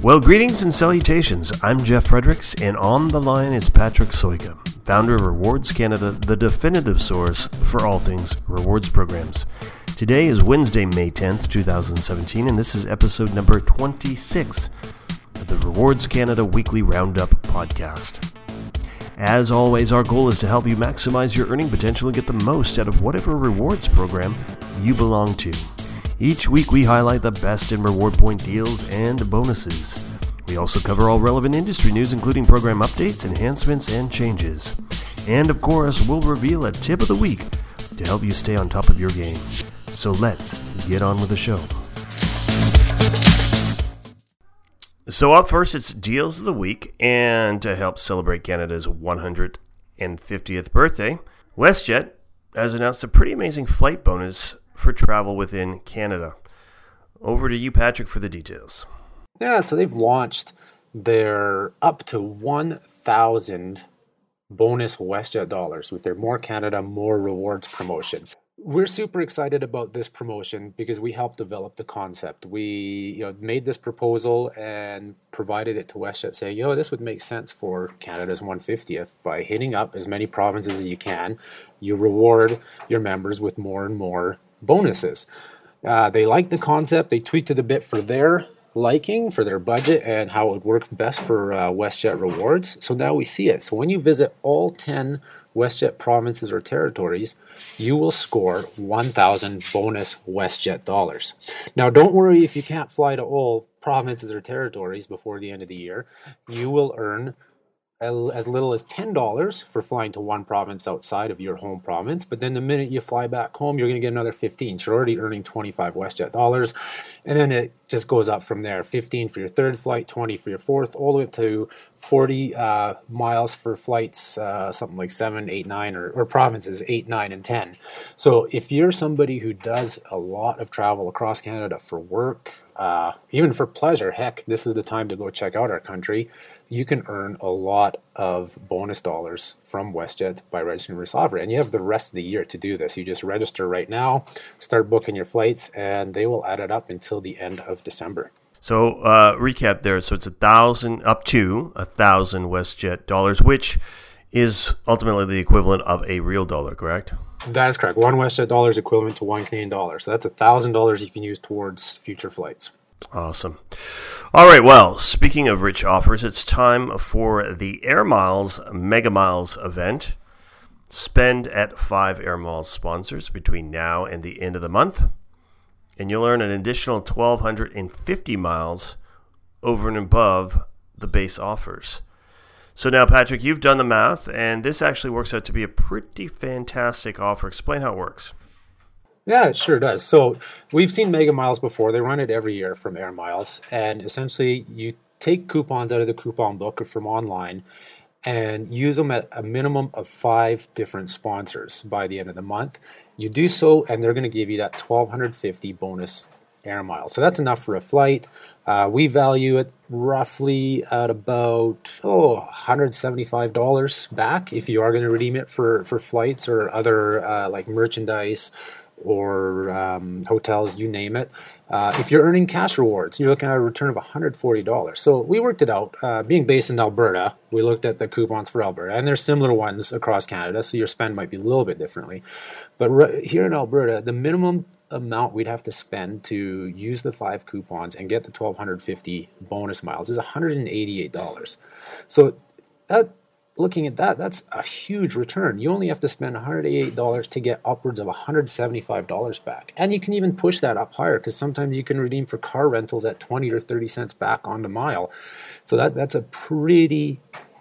Well, greetings and salutations. I'm Jeff Fredericks, and on the line is Patrick Sojka, founder of Rewards Canada, the definitive source for all things rewards programs. Today is Wednesday, May 10th, 2017, and this is episode number 26 of the Rewards Canada Weekly Roundup podcast. As always, our goal is to help you maximize your earning potential and get the most out of whatever rewards program you belong to. Each week, we highlight the best in reward point deals and bonuses. We also cover all relevant industry news, including program updates, enhancements, and changes. And of course, we'll reveal a tip of the week to help you stay on top of your game. So let's get on with the show. So, up first, it's Deals of the Week, and to help celebrate Canada's 150th birthday, WestJet has announced a pretty amazing flight bonus for travel within Canada. Over to you, Patrick, for the details. Yeah, so they've launched their up to 1,000 bonus WestJet dollars with their More Canada, More Rewards promotion. We're super excited about this promotion because we helped develop the concept. We you know, made this proposal and provided it to WestJet saying, yo, this would make sense for Canada's 150th by hitting up as many provinces as you can. You reward your members with more and more bonuses. Uh, they liked the concept. They tweaked it a bit for their liking, for their budget, and how it would work best for uh, WestJet rewards. So now we see it. So when you visit all 10 WestJet provinces or territories, you will score 1,000 bonus WestJet dollars. Now, don't worry if you can't fly to all provinces or territories before the end of the year. You will earn as little as $10 for flying to one province outside of your home province. But then the minute you fly back home, you're going to get another 15. So you're already earning 25 WestJet dollars. And then it just goes up from there 15 for your third flight, 20 for your fourth, all the way up to 40 uh, miles for flights, uh, something like 7, 8, 9, or, or provinces 8, 9, and 10. So if you're somebody who does a lot of travel across Canada for work, uh, even for pleasure, heck, this is the time to go check out our country you can earn a lot of bonus dollars from WestJet by registering with Sovereign. And you have the rest of the year to do this. You just register right now, start booking your flights, and they will add it up until the end of December. So uh, recap there. So it's a thousand up to a thousand WestJet dollars, which is ultimately the equivalent of a real dollar, correct? That is correct. One WestJet dollar is equivalent to one Canadian dollar. So that's a thousand dollars you can use towards future flights. Awesome. All right, well, speaking of rich offers, it's time for the Air Miles Mega Miles event. Spend at five Air Miles sponsors between now and the end of the month, and you'll earn an additional 1,250 miles over and above the base offers. So now, Patrick, you've done the math, and this actually works out to be a pretty fantastic offer. Explain how it works. Yeah, it sure does. So we've seen Mega Miles before. They run it every year from Air Miles, and essentially you take coupons out of the coupon book or from online and use them at a minimum of five different sponsors by the end of the month. You do so, and they're going to give you that 1250 bonus air miles. So that's enough for a flight. Uh, we value it roughly at about oh $175 back if you are going to redeem it for, for flights or other uh, like merchandise or um, hotels, you name it. Uh, if you're earning cash rewards, you're looking at a return of $140. So we worked it out. Uh, being based in Alberta, we looked at the coupons for Alberta, and there's similar ones across Canada, so your spend might be a little bit differently. But re- here in Alberta, the minimum amount we'd have to spend to use the five coupons and get the 1250 bonus miles is $188. So that looking at that, that's a huge return. You only have to spend $188 to get upwards of $175 back. And you can even push that up higher because sometimes you can redeem for car rentals at 20 or 30 cents back on the mile. So that, that's a pretty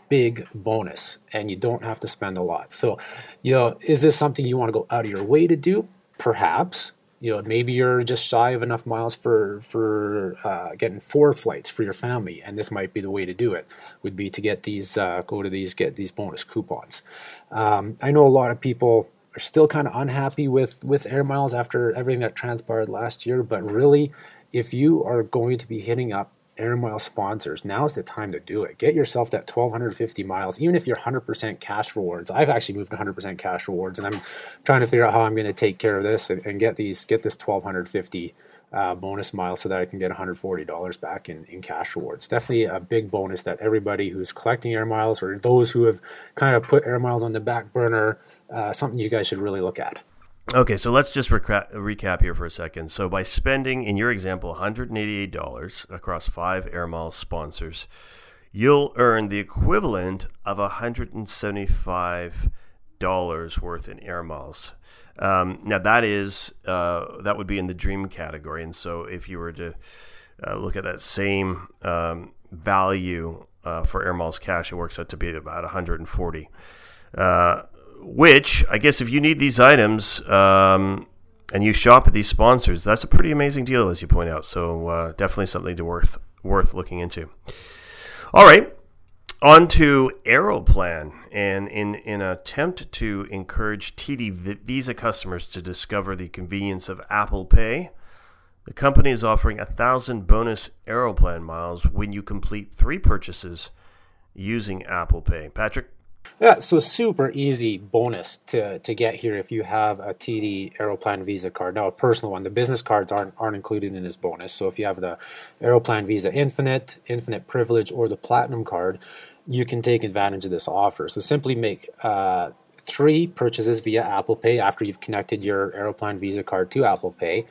big bonus and you don't have to spend a lot. So, you know, is this something you want to go out of your way to do? Perhaps you know maybe you're just shy of enough miles for for uh, getting four flights for your family and this might be the way to do it would be to get these uh, go to these get these bonus coupons. Um, i know a lot of people are still kind of unhappy with with air miles after everything that transpired last year but really if you are going to be hitting up air mile sponsors, Now is the time to do it. Get yourself that 1250 miles, even if you're 100% cash rewards. I've actually moved to 100% cash rewards, and I'm trying to figure out how I'm going to take care of this and, and, get these get this 1250 uh, bonus miles so that I can get $140 back in, in cash rewards. Definitely a big bonus that everybody who's collecting air miles or those who have kind of put air miles on the back burner, uh, something you guys should really look at. Okay, so let's just reca- recap here for a second. So, by spending, in your example, $188 across five Air Miles sponsors, you'll earn the equivalent of $175 worth in Air Miles. Um, now, that is uh, that would be in the dream category, and so if you were to uh, look at that same um, value uh, for Air Miles cash, it works out to be about 140. Uh, which I guess if you need these items um, and you shop at these sponsors, that's a pretty amazing deal, as you point out. So uh, definitely something to worth worth looking into. All right, on to Aeroplan, and in, in an attempt to encourage TD Visa customers to discover the convenience of Apple Pay, the company is offering a thousand bonus Aeroplan miles when you complete three purchases using Apple Pay. Patrick. Yeah, so super easy bonus to, to get here if you have a TD Aeroplan Visa card. Now, a personal one. The business cards aren't aren't included in this bonus. So if you have the Aeroplan Visa Infinite, Infinite Privilege, or the Platinum card, you can take advantage of this offer. So simply make uh, three purchases via Apple Pay after you've connected your Aeroplan Visa card to Apple Pay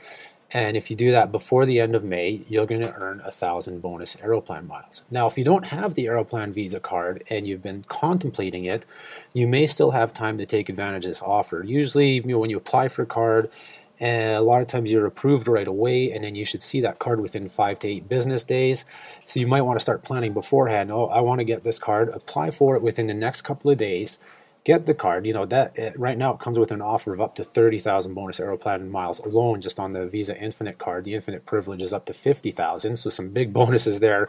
and if you do that before the end of May, you're going to earn a thousand bonus Aeroplan miles. Now, if you don't have the Aeroplan Visa card and you've been contemplating it, you may still have time to take advantage of this offer. Usually, you know, when you apply for a card, and a lot of times you're approved right away, and then you should see that card within five to eight business days. So you might want to start planning beforehand. Oh, I want to get this card. Apply for it within the next couple of days get the card. You know that it, right now it comes with an offer of up to thirty thousand bonus Aeroplan miles alone, just on the Visa Infinite card. The Infinite privilege is up to fifty thousand, so some big bonuses there.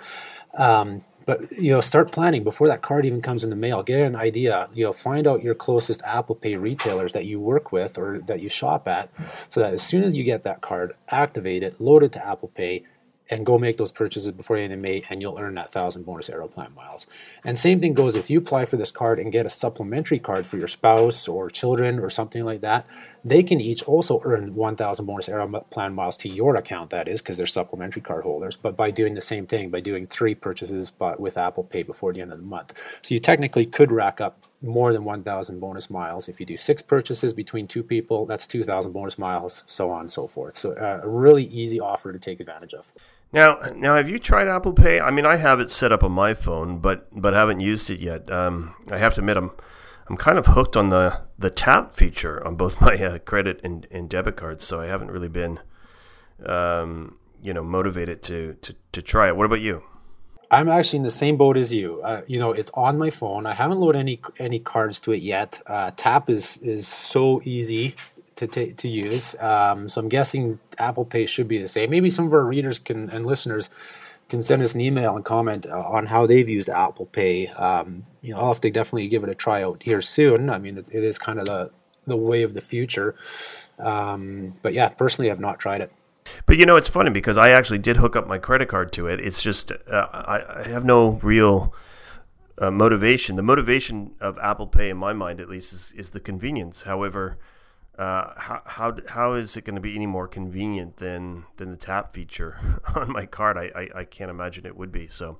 Um, but you know, start planning before that card even comes in the mail. Get an idea. You know, find out your closest Apple Pay retailers that you work with or that you shop at, so that as soon as you get that card, activate it, load it to Apple Pay and go make those purchases before the end of May, and you'll earn that thousand bonus Aeroplan miles. And same thing goes if you apply for this card and get a supplementary card for your spouse or children or something like that, they can each also earn 1,000 bonus Aeroplan miles to your account. That is because they're supplementary card holders. But by doing the same thing, by doing three purchases, but with Apple Pay before the end of the month, so you technically could rack up more than 1,000 bonus miles. If you do six purchases between two people, that's 2,000 bonus miles, so on and so forth. So uh, a really easy offer to take advantage of. Now, now, have you tried Apple Pay? I mean, I have it set up on my phone, but but haven't used it yet. Um, I have to admit, I'm I'm kind of hooked on the the tap feature on both my uh, credit and, and debit cards, so I haven't really been, um, you know, motivated to, to to try it. What about you? I'm actually in the same boat as you. Uh, you know, it's on my phone. I haven't loaded any any cards to it yet. Uh, tap is is so easy to, to, to use. Um, so I'm guessing Apple Pay should be the same. Maybe some of our readers can and listeners can send us an email and comment uh, on how they've used Apple Pay. Um, you know, I'll have to definitely give it a try out here soon. I mean, it, it is kind of the the way of the future. Um, but yeah, personally, I've not tried it. But you know, it's funny because I actually did hook up my credit card to it. It's just uh, I, I have no real uh, motivation. The motivation of Apple Pay, in my mind at least, is, is the convenience. However, uh, how, how how is it going to be any more convenient than than the tap feature on my card? I, I, I can't imagine it would be. So,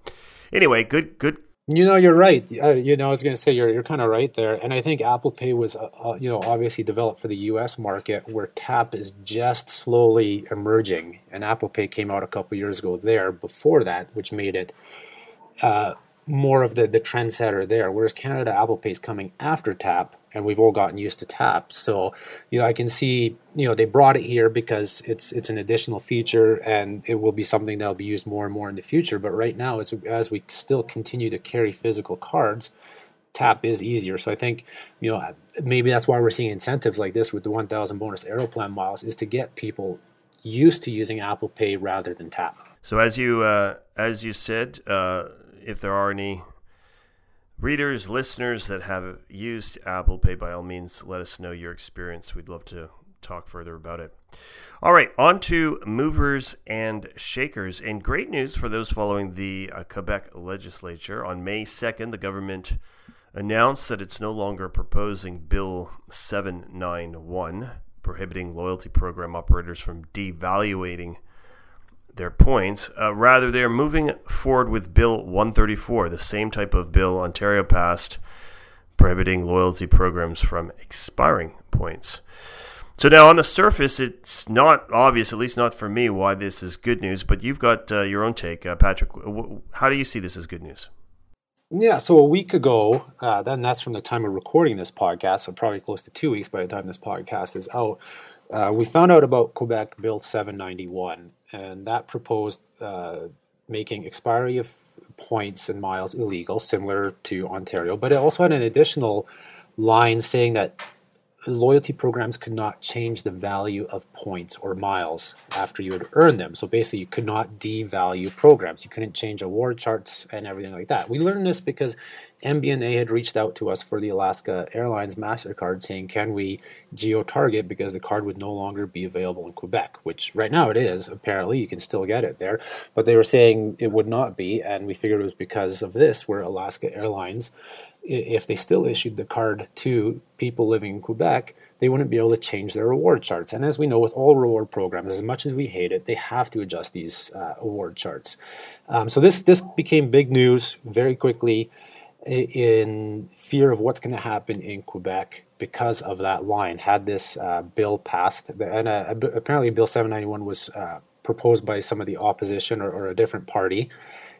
anyway, good good. You know, you're right. Uh, you know, I was going to say you're you're kind of right there, and I think Apple Pay was uh, uh you know obviously developed for the U.S. market, where tap is just slowly emerging, and Apple Pay came out a couple years ago there before that, which made it. More of the, the trendsetter there, whereas Canada Apple Pay is coming after Tap, and we've all gotten used to tap. So, you know, I can see, you know, they brought it here because it's it's an additional feature and it will be something that'll be used more and more in the future. But right now, as as we still continue to carry physical cards, tap is easier. So I think, you know, maybe that's why we're seeing incentives like this with the 1,000 bonus Aeroplan miles is to get people used to using Apple Pay rather than tap. So as you uh, as you said, uh, if there are any readers, listeners that have used Apple Pay, by all means, let us know your experience. We'd love to talk further about it. All right, on to movers and shakers. And great news for those following the uh, Quebec legislature. On May 2nd, the government announced that it's no longer proposing Bill 791, prohibiting loyalty program operators from devaluing their points. Uh, rather, they are moving forward with Bill 134, the same type of bill Ontario passed prohibiting loyalty programs from expiring points. So now, on the surface, it's not obvious, at least not for me, why this is good news. But you've got uh, your own take, uh, Patrick. How do you see this as good news? Yeah, so a week ago, uh, then that's from the time of recording this podcast, so probably close to two weeks by the time this podcast is out. Uh, we found out about Quebec Bill 791, and that proposed uh, making expiry of points and miles illegal, similar to Ontario, but it also had an additional line saying that loyalty programs could not change the value of points or miles after you had earned them. So basically, you could not devalue programs. You couldn't change award charts and everything like that. We learned this because MBNA had reached out to us for the Alaska Airlines MasterCard saying, can we geo target because the card would no longer be available in Quebec, which right now it is. Apparently, you can still get it there. But they were saying it would not be. And we figured it was because of this, where Alaska Airlines if they still issued the card to people living in Quebec, they wouldn't be able to change their reward charts. And as we know, with all reward programs, as much as we hate it, they have to adjust these uh, award charts. Um, so this this became big news very quickly in fear of what's going to happen in Quebec because of that line. Had this uh, bill passed, and uh, apparently Bill 791 was uh, proposed by some of the opposition or, or a different party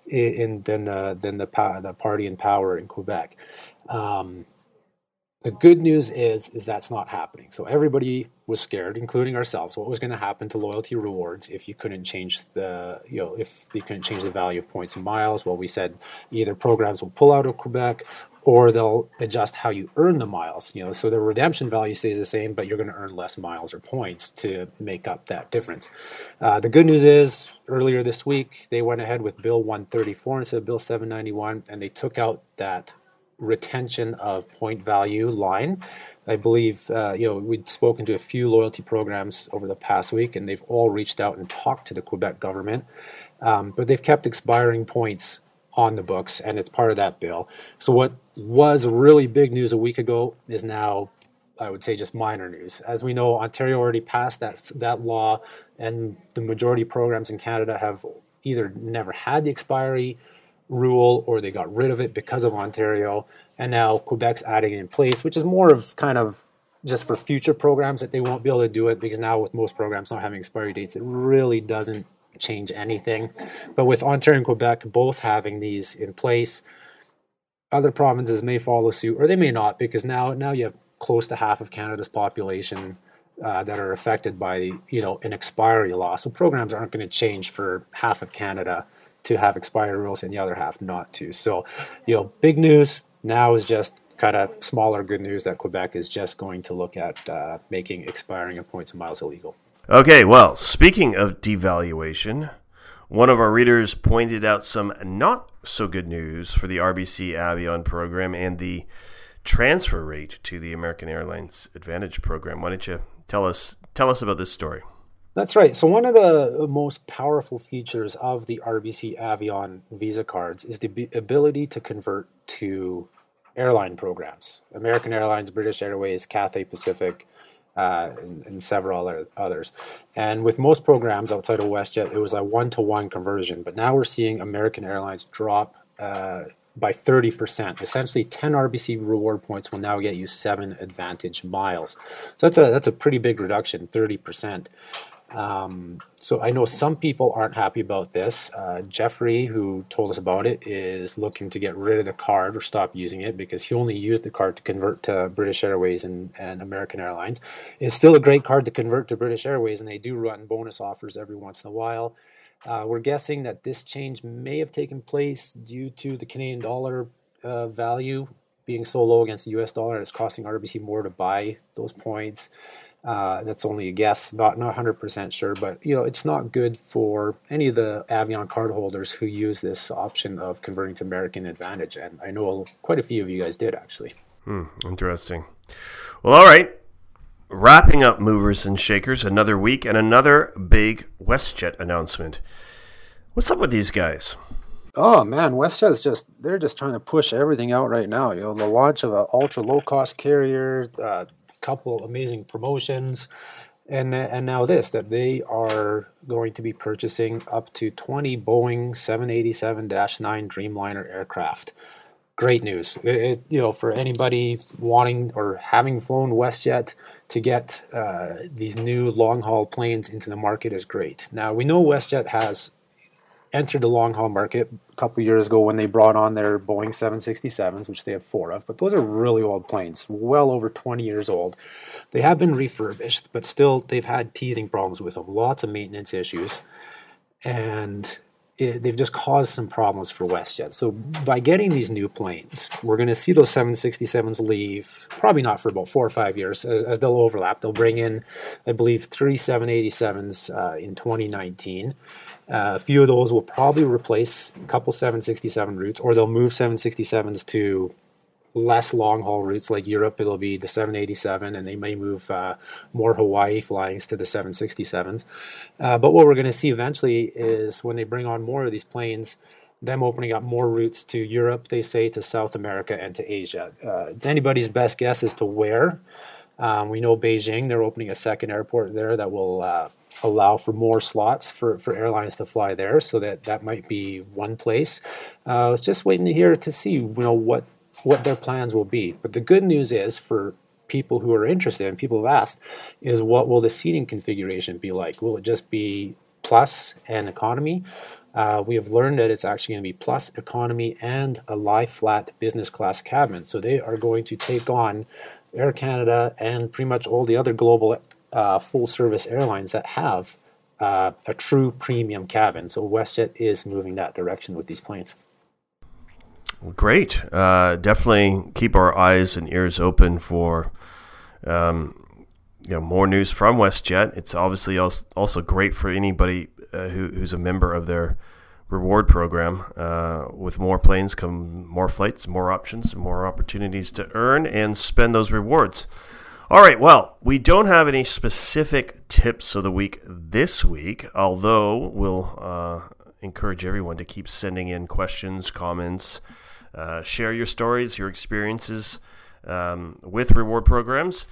in, than the than the the party in power in Quebec. Um, the good news is is that's not happening. So everybody was scared, including ourselves. What was going to happen to loyalty rewards if you couldn't change the you know if you couldn't change the value of points and miles? Well, we said either programs will pull out of Quebec or they'll adjust how you earn the miles. You know, so the redemption value stays the same, but you're going to earn less miles or points to make up that difference. Uh, the good news is, earlier this week they went ahead with Bill 134 instead of Bill 791, and they took out that retention of point value line. I believe uh, you know we'd spoken to a few loyalty programs over the past week, and they've all reached out and talked to the Quebec government, um, but they've kept expiring points on the books, and it's part of that bill. So what was really big news a week ago is now, I would say, just minor news. As we know, Ontario already passed that that law, and the majority of programs in Canada have either never had the expiry rule or they got rid of it because of Ontario, and now Quebec's adding it in place, which is more of kind of just for future programs that they won't be able to do it because now with most programs not having expiry dates, it really doesn't change anything. But with Ontario and Quebec both having these in place, other provinces may follow suit, or they may not, because now now you have close to half of Canada's population uh, that are affected by you know an expiry law. So programs aren't going to change for half of Canada to have expiry rules and the other half not to. So you know, big news now is just kind of smaller good news that Quebec is just going to look at uh, making expiring of points miles illegal. Okay, well, speaking of devaluation, one of our readers pointed out some not so good news for the RBC Avion program and the transfer rate to the American Airlines Advantage program. Why don't you tell us tell us about this story? That's right. So one of the most powerful features of the RBC Avion Visa cards is the ability to convert to airline programs. American Airlines, British Airways, Cathay Pacific, uh, and, and, several other, others. And with most programs outside of WestJet, it was a one to one conversion. But now we're seeing American Airlines drop uh, by 30%. Essentially, 10 RBC reward points will now get you seven Advantage miles. So that's a that's a pretty big reduction, 30%. Um, so I know some people aren't happy about this. Uh, Jeffrey, who told us about it, is looking to get rid of the card or stop using it because he only used the card to convert to British Airways and, and American Airlines. It's still a great card to convert to British Airways, and they do run bonus offers every once in a while. Uh, we're guessing that this change may have taken place due to the Canadian dollar uh, value being so low against the US dollar, and it's costing RBC more to buy those points. Uh, that's only a guess, not not 100% sure, but you know it's not good for any of the Avion cardholders who use this option of converting to American Advantage, and I know quite a few of you guys did actually. Hmm, interesting. Well, all right. Wrapping up movers and shakers, another week and another big WestJet announcement. What's up with these guys? Oh man, WestJet's just they're just trying to push everything out right now. You know, the launch of an ultra low cost carrier, uh, couple amazing promotions. And, and now this that they are going to be purchasing up to 20 Boeing 787 9 Dreamliner aircraft. Great news. It, it, you know, for anybody wanting or having flown WestJet to get uh, these new long haul planes into the market is great. Now, we know WestJet has entered the long haul market a couple years ago when they brought on their Boeing 767s, which they have four of, but those are really old planes, well over 20 years old. They have been refurbished, but still they've had teething problems with them, lots of maintenance issues. And it, they've just caused some problems for WestJet. So by getting these new planes, we're going to see those 767s leave, probably not for about four or five years, as, as they'll overlap. They'll bring in, I believe, three 787s uh, in 2019. Uh, a few of those will probably replace a couple 767 routes, or they'll move 767s to less long haul routes like Europe. It'll be the 787, and they may move uh, more Hawaii flyings to the 767s. Uh, but what we're going to see eventually is when they bring on more of these planes, them opening up more routes to Europe, they say, to South America and to Asia. Uh, it's anybody's best guess as to where. Um, we know Beijing, they're opening a second airport there that will uh, allow for more slots for, for airlines to fly there. So that, that might be one place. Uh, I was just waiting to hear to see you know what what their plans will be. But the good news is for people who are interested and people have asked is what will the seating configuration be like? Will it just be plus and economy? Uh, we have learned that it's actually going to be plus economy and a lie flat business class cabin. So they are going to take on Air Canada and pretty much all the other global uh, full service airlines that have uh, a true premium cabin. So WestJet is moving that direction with these planes. Great. Uh, definitely keep our eyes and ears open for um, you know more news from WestJet. It's obviously also great for anybody uh, who, who's a member of their reward program. Uh, with more planes come more flights, more options, more opportunities to earn and spend those rewards. All right, well, we don't have any specific tips of the week this week, although we'll uh, encourage everyone to keep sending in questions, comments, uh, share your stories, your experiences um, with reward programs.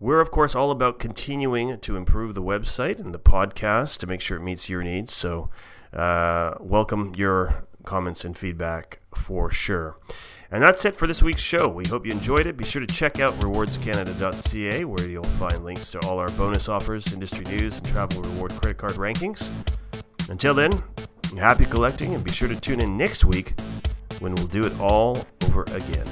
We're, of course, all about continuing to improve the website and the podcast to make sure it meets your needs. So, uh, welcome your comments and feedback for sure. And that's it for this week's show. We hope you enjoyed it. Be sure to check out rewardscanada.ca where you'll find links to all our bonus offers, industry news, and travel reward credit card rankings. Until then, happy collecting and be sure to tune in next week when we'll do it all over again.